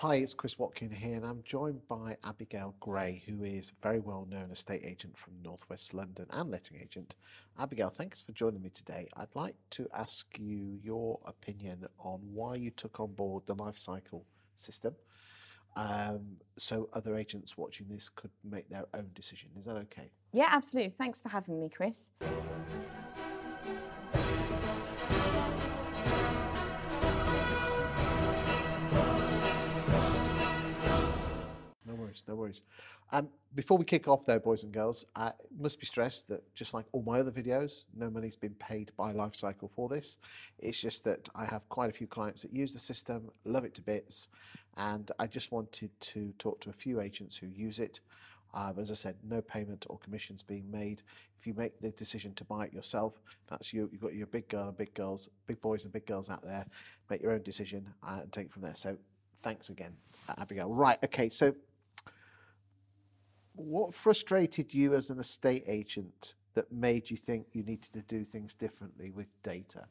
Hi, it's Chris Watkin here, and I'm joined by Abigail Gray, who is a very well known estate agent from Northwest London and letting agent. Abigail, thanks for joining me today. I'd like to ask you your opinion on why you took on board the life cycle system um, so other agents watching this could make their own decision. Is that okay? Yeah, absolutely. Thanks for having me, Chris. No worries. Um, before we kick off, though, boys and girls, uh, it must be stressed that just like all my other videos, no money's been paid by Lifecycle for this. It's just that I have quite a few clients that use the system, love it to bits, and I just wanted to talk to a few agents who use it. Uh, as I said, no payment or commissions being made. If you make the decision to buy it yourself, that's you. You've got your big girl and big girls, big boys and big girls out there. Make your own decision uh, and take it from there. So, thanks again, Abigail. Right, okay. So, what frustrated you as an estate agent that made you think you needed to do things differently with data?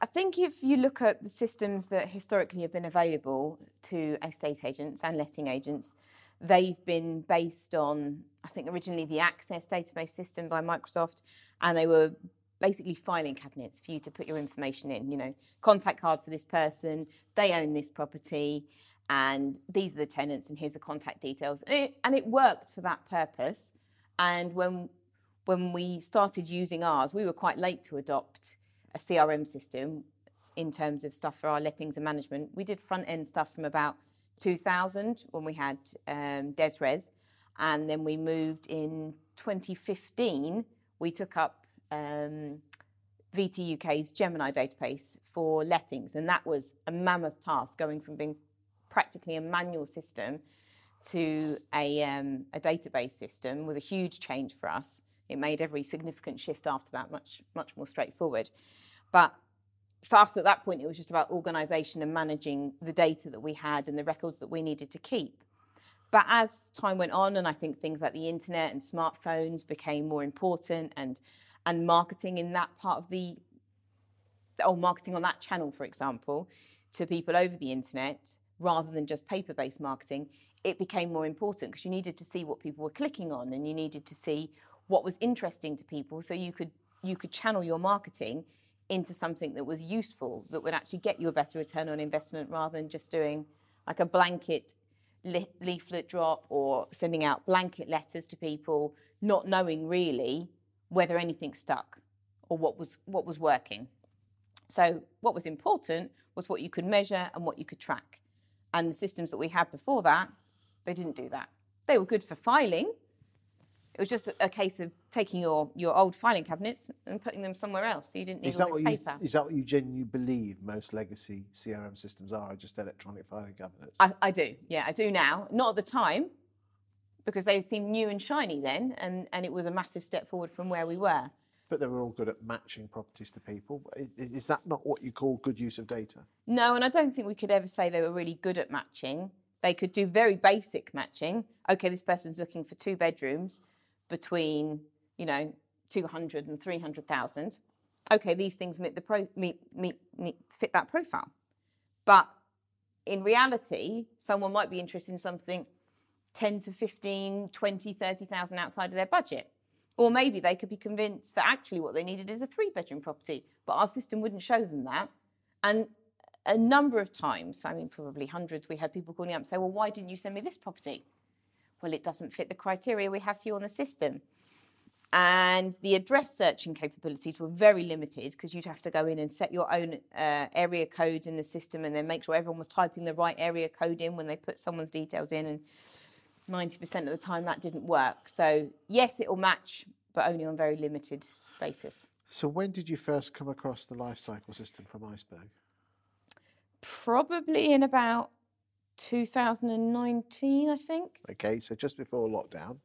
I think if you look at the systems that historically have been available to estate agents and letting agents, they've been based on, I think, originally the Access database system by Microsoft, and they were basically filing cabinets for you to put your information in. You know, contact card for this person, they own this property, and these are the tenants, and here's the contact details. And it, and it worked for that purpose. And when when we started using ours, we were quite late to adopt a CRM system in terms of stuff for our lettings and management. We did front end stuff from about 2000 when we had um, Dezrez, and then we moved in 2015. We took up um, VT UK's Gemini database for lettings, and that was a mammoth task going from being practically a manual system to a, um, a database system was a huge change for us. It made every significant shift after that much much more straightforward. But for us at that point, it was just about organisation and managing the data that we had and the records that we needed to keep. But as time went on, and I think things like the internet and smartphones became more important, and and marketing in that part of the, or marketing on that channel, for example, to people over the internet rather than just paper-based marketing, it became more important because you needed to see what people were clicking on, and you needed to see what was interesting to people, so you could you could channel your marketing into something that was useful, that would actually get you a better return on investment rather than just doing like a blanket leaflet drop or sending out blanket letters to people, not knowing really whether anything stuck or what was what was working. So what was important was what you could measure and what you could track. And the systems that we had before that, they didn't do that. They were good for filing, it was just a case of taking your, your old filing cabinets and putting them somewhere else. So you didn't need is all this what paper. You, is that what you genuinely believe most legacy CRM systems are, just electronic filing cabinets? I, I do, yeah, I do now. Not at the time, because they seemed new and shiny then, and, and it was a massive step forward from where we were. But they were all good at matching properties to people. Is that not what you call good use of data? No, and I don't think we could ever say they were really good at matching. They could do very basic matching. Okay, this person's looking for two bedrooms between, you know, 200 and 300,000. Okay, these things meet the pro- meet, meet, meet, fit that profile. But in reality, someone might be interested in something 10 to 15, 20, 30,000 outside of their budget. Or maybe they could be convinced that actually what they needed is a three bedroom property, but our system wouldn't show them that. And a number of times, I mean, probably hundreds, we had people calling up and say, Well, why didn't you send me this property? well, it doesn't fit the criteria we have for you on the system. And the address searching capabilities were very limited because you'd have to go in and set your own uh, area code in the system and then make sure everyone was typing the right area code in when they put someone's details in. And 90% of the time that didn't work. So, yes, it will match, but only on very limited basis. So, when did you first come across the life cycle system from Iceberg? Probably in about 2019, I think. Okay, so just before lockdown.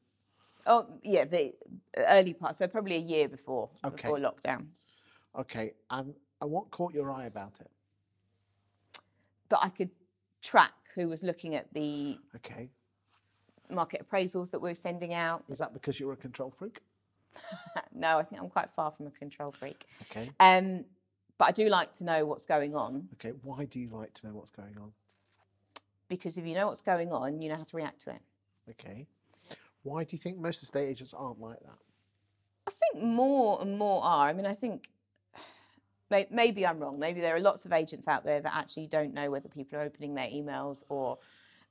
Oh, yeah, the early part. So probably a year before okay. before lockdown. Okay, um, and what caught your eye about it? That I could track who was looking at the okay market appraisals that we're sending out. Is that because you're a control freak? no, I think I'm quite far from a control freak. Okay. Um, but I do like to know what's going on. Okay, why do you like to know what's going on? because if you know what's going on, you know how to react to it. Okay. Why do you think most estate agents aren't like that? I think more and more are. I mean, I think maybe I'm wrong. Maybe there are lots of agents out there that actually don't know whether people are opening their emails or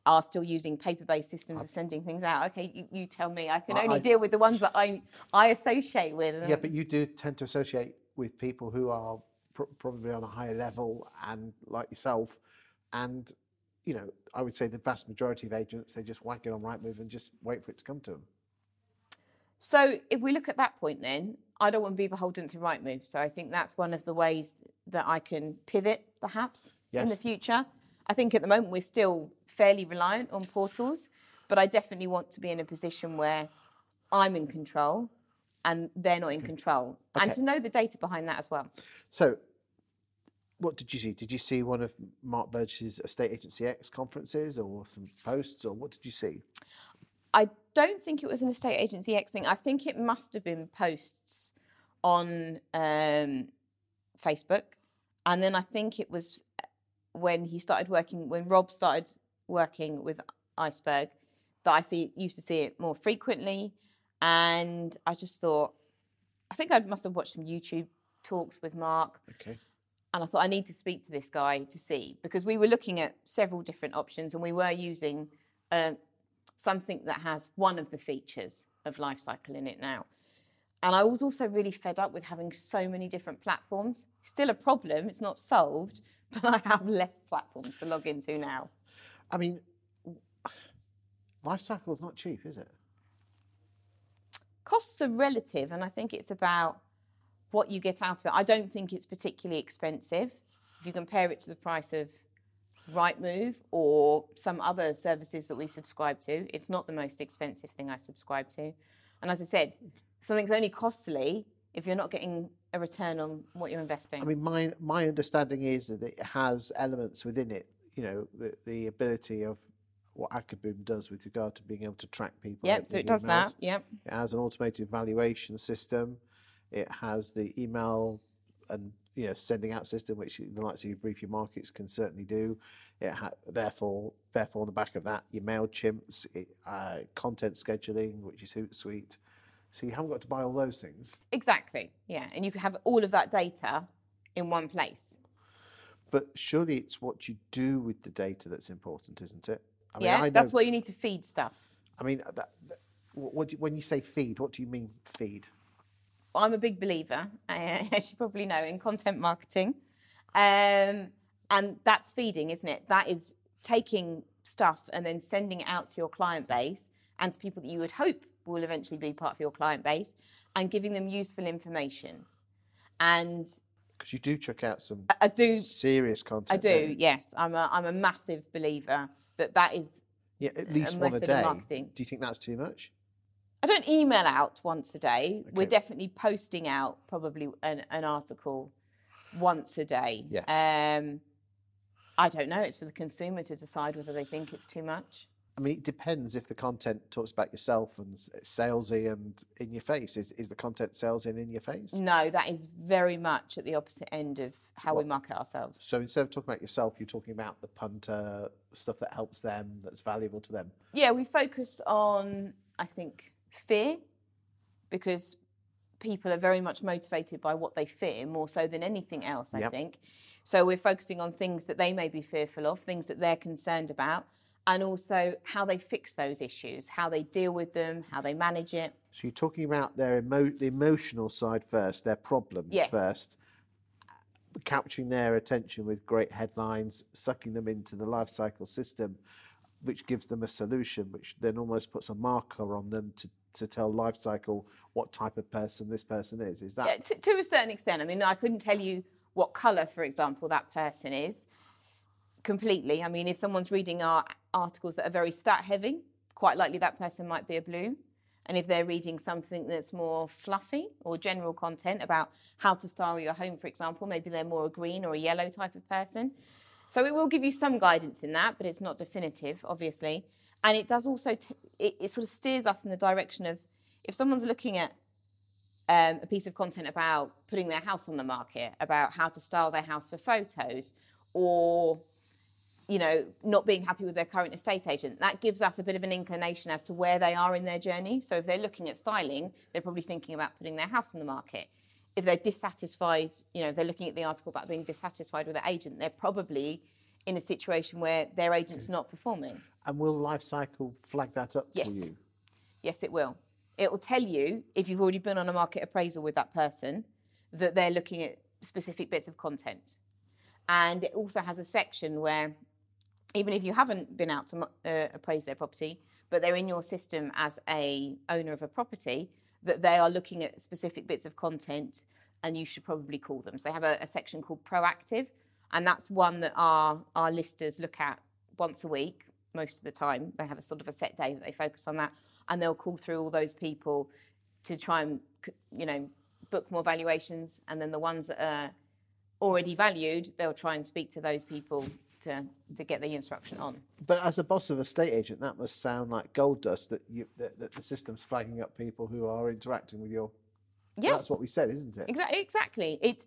are still using paper-based systems of sending things out. Okay, you, you tell me. I can only I- deal with the ones that I I associate with. Yeah, but you do tend to associate with people who are pr- probably on a higher level and like yourself. And, you know, I would say the vast majority of agents, they just whack it on Rightmove and just wait for it to come to them. So if we look at that point, then I don't want to be beholden to Rightmove. So I think that's one of the ways that I can pivot, perhaps, in the future. I think at the moment we're still fairly reliant on portals, but I definitely want to be in a position where I'm in control and they're not in control, and to know the data behind that as well. So, what did you see? Did you see one of Mark Burgess's Estate Agency X conferences or some posts, or what did you see? I don't think it was an estate agency X thing. I think it must have been posts on um, Facebook, and then I think it was when he started working when Rob started working with Iceberg that I see used to see it more frequently, and I just thought I think I must have watched some YouTube talks with Mark, Okay. and I thought I need to speak to this guy to see because we were looking at several different options and we were using uh, something that has one of the features of life cycle in it now. And I was also really fed up with having so many different platforms. Still a problem, it's not solved, but I have less platforms to log into now. I mean, life cycle is not cheap, is it? Costs are relative, and I think it's about what you get out of it. I don't think it's particularly expensive. If you compare it to the price of Rightmove or some other services that we subscribe to, it's not the most expensive thing I subscribe to. And as I said, something's only costly if you're not getting a return on what you're investing. I mean, my my understanding is that it has elements within it. You know, the the ability of what Acaboom does with regard to being able to track people. yep, so it does emails. that. Yep. It has an automated valuation system. It has the email and you know sending out system, which the likes of your BriefYourMarkets can certainly do. It ha- therefore, therefore, on the back of that, your Mailchimps, it, uh, content scheduling, which is Hootsuite. So you haven't got to buy all those things. Exactly. Yeah. And you can have all of that data in one place. But surely it's what you do with the data that's important, isn't it? I mean, yeah. I know, That's where you need to feed stuff. I mean, that, that, what, do when you say feed, what do you mean feed? I'm a big believer, uh, as you probably know, in content marketing. Um, and that's feeding, isn't it? That is taking stuff and then sending it out to your client base and to people that you would hope will eventually be part of your client base and giving them useful information. And Because you do check out some I do, serious content. I do, you? yes. I'm a, I'm a massive believer that that is Yeah, at least one a day. Do you think that's too much? I don't email out once a day. We're definitely posting out probably an, an article once a day. Yes. Um, I don't know. It's for the consumer to decide whether they think it's too much. I mean, it depends if the content talks about yourself and salesy and in your face. Is is the content salesy and in your face? No, that is very much at the opposite end of how we market ourselves. So instead of talking about yourself, you're talking about the punter stuff that helps them, that's valuable to them. Yeah, we focus on, I think, fear because people are very much motivated by what they fear more so than anything else, I Yep. think. So we're focusing on things that they may be fearful of, things that they're concerned about, and also how they fix those issues, how they deal with them, how they manage it. So you're talking about their emo- the emotional side first, their problems Yes. first, uh, capturing their attention with great headlines, sucking them into the life cycle system, which gives them a solution, which then almost puts a marker on them to, to tell life cycle what type of person this person is. Is that Yeah, to, to a certain extent. I mean, I couldn't tell you what colour, for example, that person is completely. I mean, if someone's reading our articles that are very stat heavy, quite likely that person might be a blue. And if they're reading something that's more fluffy or general content about how to style your home, for example, maybe they're more a green or a yellow type of person. So it will give you some guidance in that, but it's not definitive, obviously. And it does also, t- it, it sort of steers us in the direction of if someone's looking at um, a piece of content about putting their house on the market, about how to style their house for photos, or you know, not being happy with their current estate agent. That gives us a bit of an inclination as to where they are in their journey. So if they're looking at styling, they're probably thinking about putting their house on the market. If they're dissatisfied, you know, they're looking at the article about being dissatisfied with their agent, they're probably in a situation where their agent's not performing. And will Life Cycle flag that up Yes. for you? Yes, it will. It will tell you if you've already been on a market appraisal with that person that they're looking at specific bits of content. And it also has a section where even if you haven't been out to uh, appraise their property, but they're in your system as a owner of a property, that they are looking at specific bits of content and you should probably call them. So they have a, a section called proactive, and that's one that our, our listers look at once a week, most of the time. They have a sort of a set day that they focus on that, and they'll call through all those people to try and, you know, book more valuations, and then the ones that are already valued, they'll try and speak to those people to, to get the instruction on. But as a boss of a state agent, that must sound like gold dust that, you, that, that the system's flagging up people who are interacting with your. Yes, That's what we said, isn't it? Exactly. Exactly. It's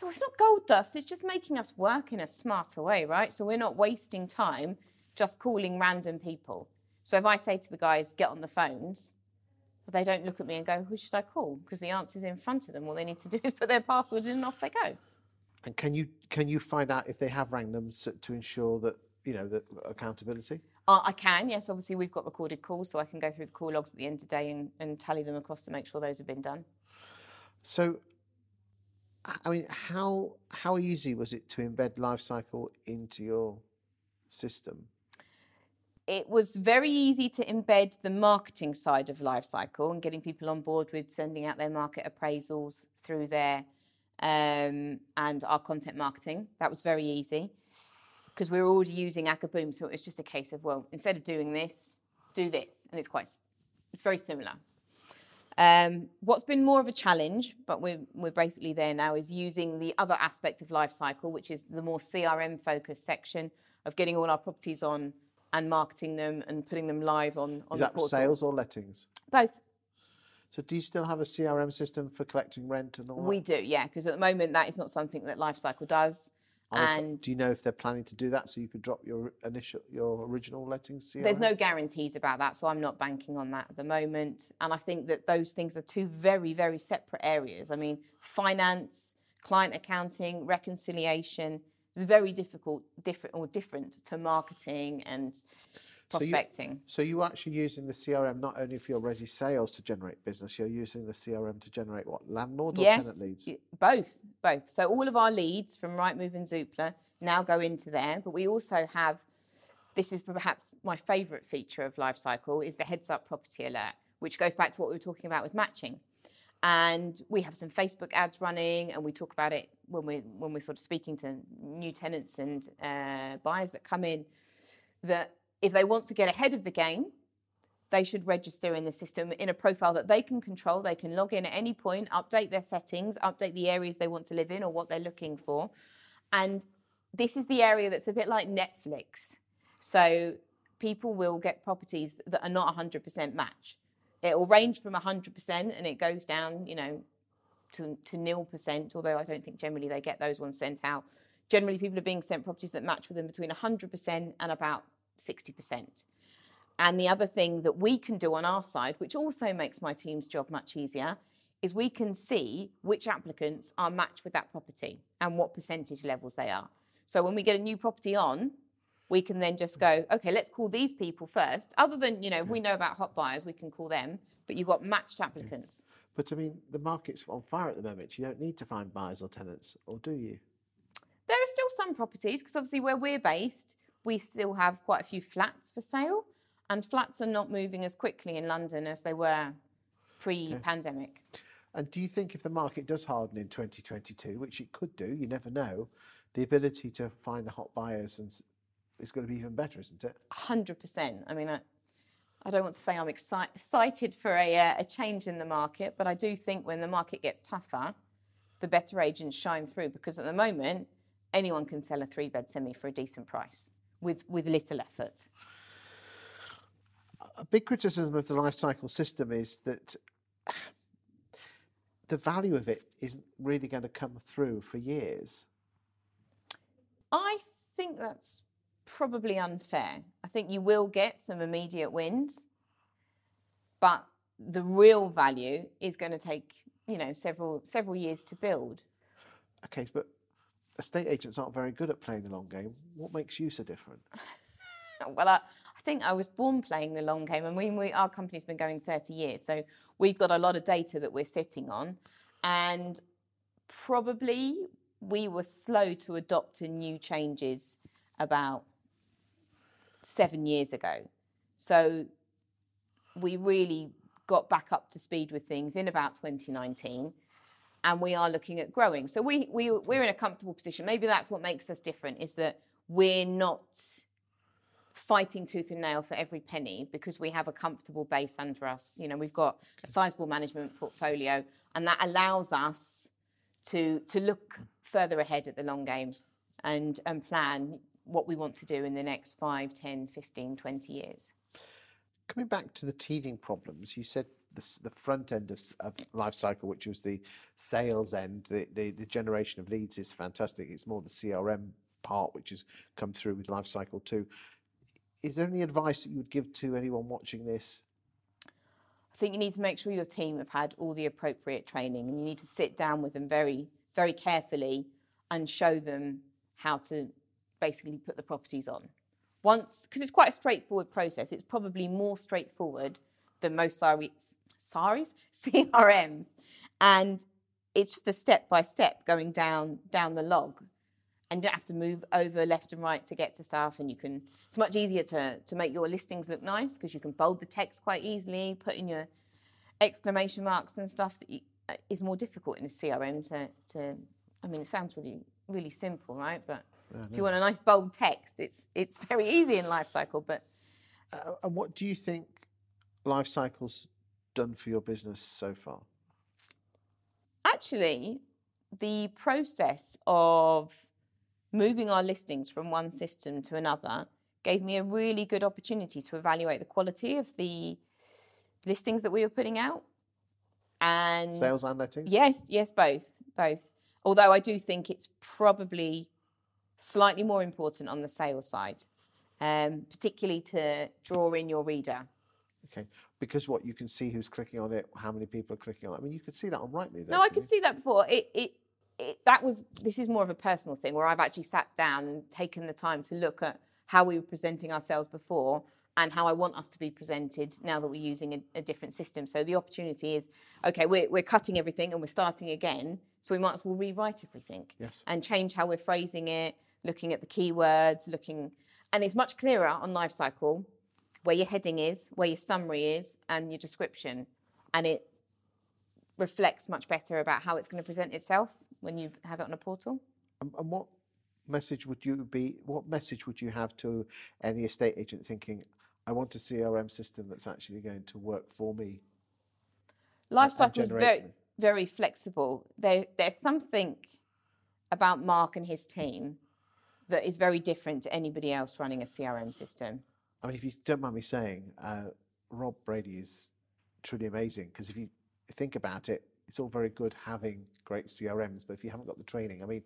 well, it's not gold dust. It's just making us work in a smarter way, right? So we're not wasting time just calling random people. So if I say to the guys, get on the phones, they don't look at me and go, who should I call? Because the answer's in front of them. All they need to do is put their password in and off they go. And can you can you find out if they have rang them so, to ensure that you know that accountability? Uh, I can, yes. Obviously, we've got recorded calls, so I can go through the call logs at the end of the day and, and tally them across to make sure those have been done. So, I- mean, how how easy was it to embed life cycle into your system? it was very easy to embed the marketing side of life cycle and getting people on board with sending out their market appraisals through there um, and our content marketing. That was very easy because we were already using Acaboom, so it was just a case of well, instead of doing this, do this, and it's quite it's very similar. Um, what's been more of a challenge, but we're, we're basically there now, is using the other aspect of life cycle, which is the more CRM focused section of getting all our properties on and marketing them and putting them live on, on Is the that sales or lettings? Both. So, do you still have a CRM system for collecting rent and all We do, yeah, because at the moment that is not something that Life Cycle does. Oh, that? And- do you know if they're planning to do that so you could drop your initial your original letting CRM? There's no guarantees about that, so I'm not banking on that at the moment. And I think that those things are two very, very separate areas. I mean, finance, client accounting, reconciliation is very difficult, different or different to marketing and So you- prospecting. So you're actually using the CRM not only for your resi sales to generate business, you're using the CRM to generate what landlord or yes, tenant leads. both, both. So all of our leads from Rightmove and Zoopla now go into there, but we also have. This is perhaps my favourite feature of Lifecycle is the heads up property alert, which goes back to what we were talking about with matching. And we have some Facebook ads running, and we talk about it when we're when we're sort of speaking to new tenants and uh, buyers that come in. That if they want to get ahead of the game, they should register in the system in a profile that they can control. They can log in at any point, update their settings, update the areas they want to live in or what they're looking for. And this is the area that's a bit like Netflix. So people will get properties that are not 100% match. It will range from 100% and it goes down, you know, to, to nil percent, although I don't think generally they get those ones sent out. Generally, people are being sent properties that match with them between 100% and about 60%. And the other thing that we can do on our side, which also makes my team's job much easier, is we can see which applicants are matched with that property and what percentage levels they are. So when we get a new property on, we can then just go, okay, let's call these people first. Other than, you know, if we know about hot buyers, we can call them, but you've got matched applicants. But I mean, the market's on fire at the moment. You don't need to find buyers or tenants, or do you? There are still some properties because obviously where we're based, we still have quite a few flats for sale, and flats are not moving as quickly in London as they were pre-pandemic. And do you think if the market does harden in 2022, which it could do, you never know, the ability to find the hot buyers and is going to be even better, isn't it? Hundred percent. I mean, I, I don't want to say I'm exci- excited for a, uh, a change in the market, but I do think when the market gets tougher, the better agents shine through because at the moment, anyone can sell a three-bed semi for a decent price with with little effort. A big criticism of the life cycle system is that the value of it isn't really going to come through for years. I think that's probably unfair. I think you will get some immediate wins, but the real value is going to take you know several several years to build. Okay, but estate agents aren't very good at playing the long game. What makes you so different? well, I, I think I was born playing the long game. I mean, we, our company's been going 30 years, so we've got a lot of data that we're sitting on, and probably we were slow to adopt to new changes about seven years ago. So we really got back up to speed with things in about 2019 and we are looking at growing. So we, we, we're in a comfortable position. Maybe that's what makes us different is that we're not fighting tooth and nail for every penny because we have a comfortable base under us. You know, we've got a sizable management portfolio and that allows us to, to look further ahead at the long game and, and plan what we want to do in the next 5, 10, 15, 20 years. Coming back to the teething problems, you said the, the front end of, of, life cycle, which was the sales end, the, the, the, generation of leads is fantastic. It's more the CRM part which has come through with life cycle too. Is there any advice that you would give to anyone watching this? I think you need to make sure your team have had all the appropriate training and you need to sit down with them very, very carefully and show them how to basically put the properties on. Once, because it's quite a straightforward process, it's probably more straightforward than most saris? CRMs. And it's just a step by step going down down the log. And you don't have to move over left and right to get to stuff. And you can, it's much easier to, to make your listings look nice because you can bold the text quite easily, put in your exclamation marks and stuff that you, uh, is more difficult in a CRM to, to, I mean, it sounds really, really simple, right? But if you want a nice bold text, it's it's very easy in life cycle. But uh, and what do you think life cycles done for your business so far? Actually, the process of moving our listings from one system to another gave me a really good opportunity to evaluate the quality of the listings that we were putting out and sales and lettings yes yes both both although i do think it's probably slightly more important on the sales side, um, particularly to draw in your reader. Okay, because what you can see who's clicking on it, how many people are clicking on it. I mean, you could see that on Rightmove. No, I could see that before. It, it, it, that was. This is more of a personal thing where I've actually sat down and taken the time to look at how we were presenting ourselves before and how I want us to be presented now that we're using a, a different system. So the opportunity is, okay, we're, we're cutting everything and we're starting again. So we might as well rewrite everything yes. and change how we're phrasing it, looking at the keywords, looking, and it's much clearer on Lifecycle where your heading is, where your summary is, and your description, and it reflects much better about how it's going to present itself when you have it on a portal. And, and what message would you be? What message would you have to any estate agent thinking, "I want a CRM system that's actually going to work for me"? Lifecycle is very, very flexible. There, there's something about Mark and his team that is very different to anybody else running a CRM system. I mean, if you don't mind me saying, uh, Rob Brady is truly amazing because if you think about it, it's all very good having great CRMs, but if you haven't got the training, I mean,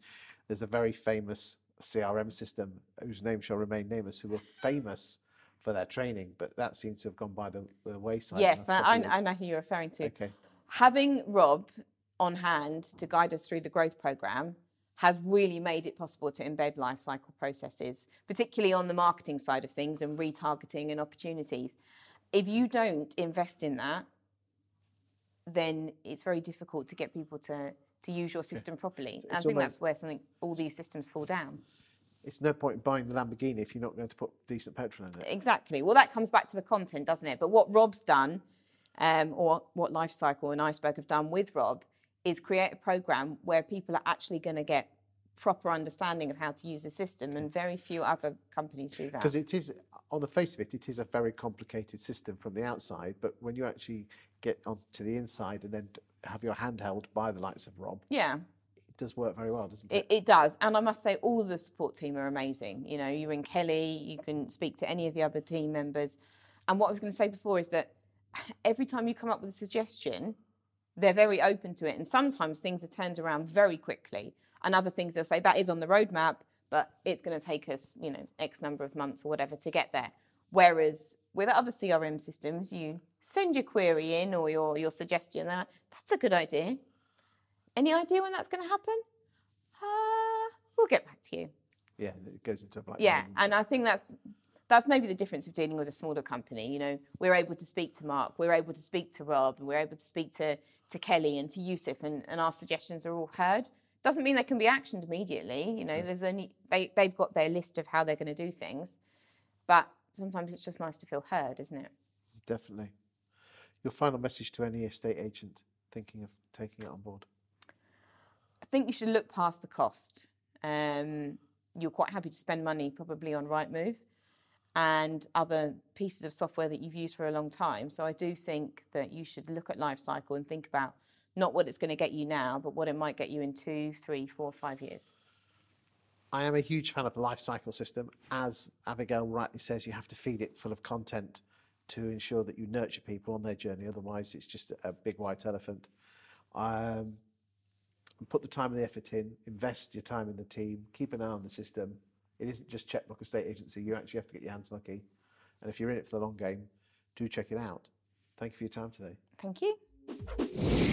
there's a very famous CRM system whose name shall remain nameless, who were famous for their training, but that seems to have gone by the, the wayside. Yes, I, I, know who you're referring to. Okay. Having Rob on hand to guide us through the growth program has really made it possible to embed life cycle processes, particularly on the marketing side of things and retargeting and opportunities. If you don't invest in that, then it's very difficult to get people to, to use your system okay. properly. I think that's where something all these systems fall down. It's no point in buying the Lamborghini if you're not going to put decent petrol in it. Exactly. Well, that comes back to the content, doesn't it? But what Rob's done, um, or what Lifecycle and Iceberg have done with Rob, is create a program where people are actually going to get proper understanding of how to use the system, and very few other companies do that. Because it is, on the face of it, it is a very complicated system from the outside, but when you actually get onto the inside and then have your hand held by the likes of Rob, yeah, it does work very well, doesn't it? It, it does, and I must say, all of the support team are amazing. You know, you're in Kelly, you can speak to any of the other team members, and what I was going to say before is that every time you come up with a suggestion they're very open to it. And sometimes things are turned around very quickly. And other things they'll say, that is on the roadmap, but it's going to take us, you know, X number of months or whatever to get there. Whereas with other CRM systems, you send your query in or your, your suggestion that that's a good idea. Any idea when that's going to happen? Uh, we'll get back to you. Yeah, it goes into a black. Yeah, and I think that's that's maybe the difference of dealing with a smaller company. You know, we're able to speak to Mark, we're able to speak to Rob, and we're able to speak to to Kelly and to Yusuf, and, and our suggestions are all heard. Doesn't mean they can be actioned immediately. You know, there's only they they've got their list of how they're going to do things, but sometimes it's just nice to feel heard, isn't it? Definitely. Your final message to any estate agent thinking of taking it on board. I think you should look past the cost. Um, you're quite happy to spend money probably on Rightmove and other pieces of software that you've used for a long time. So I do think that you should look at life cycle and think about not what it's going to get you now, but what it might get you in two, three, four, five years. I am a huge fan of the life cycle system. As Abigail rightly says, you have to feed it full of content to ensure that you nurture people on their journey. Otherwise, it's just a big white elephant. Um, put the time and the effort in, invest your time in the team, keep an eye on the system. It isn't just checkbook estate agency, you actually have to get your hands mucky. And if you're in it for the long game, do check it out. Thank you for your time today. Thank you.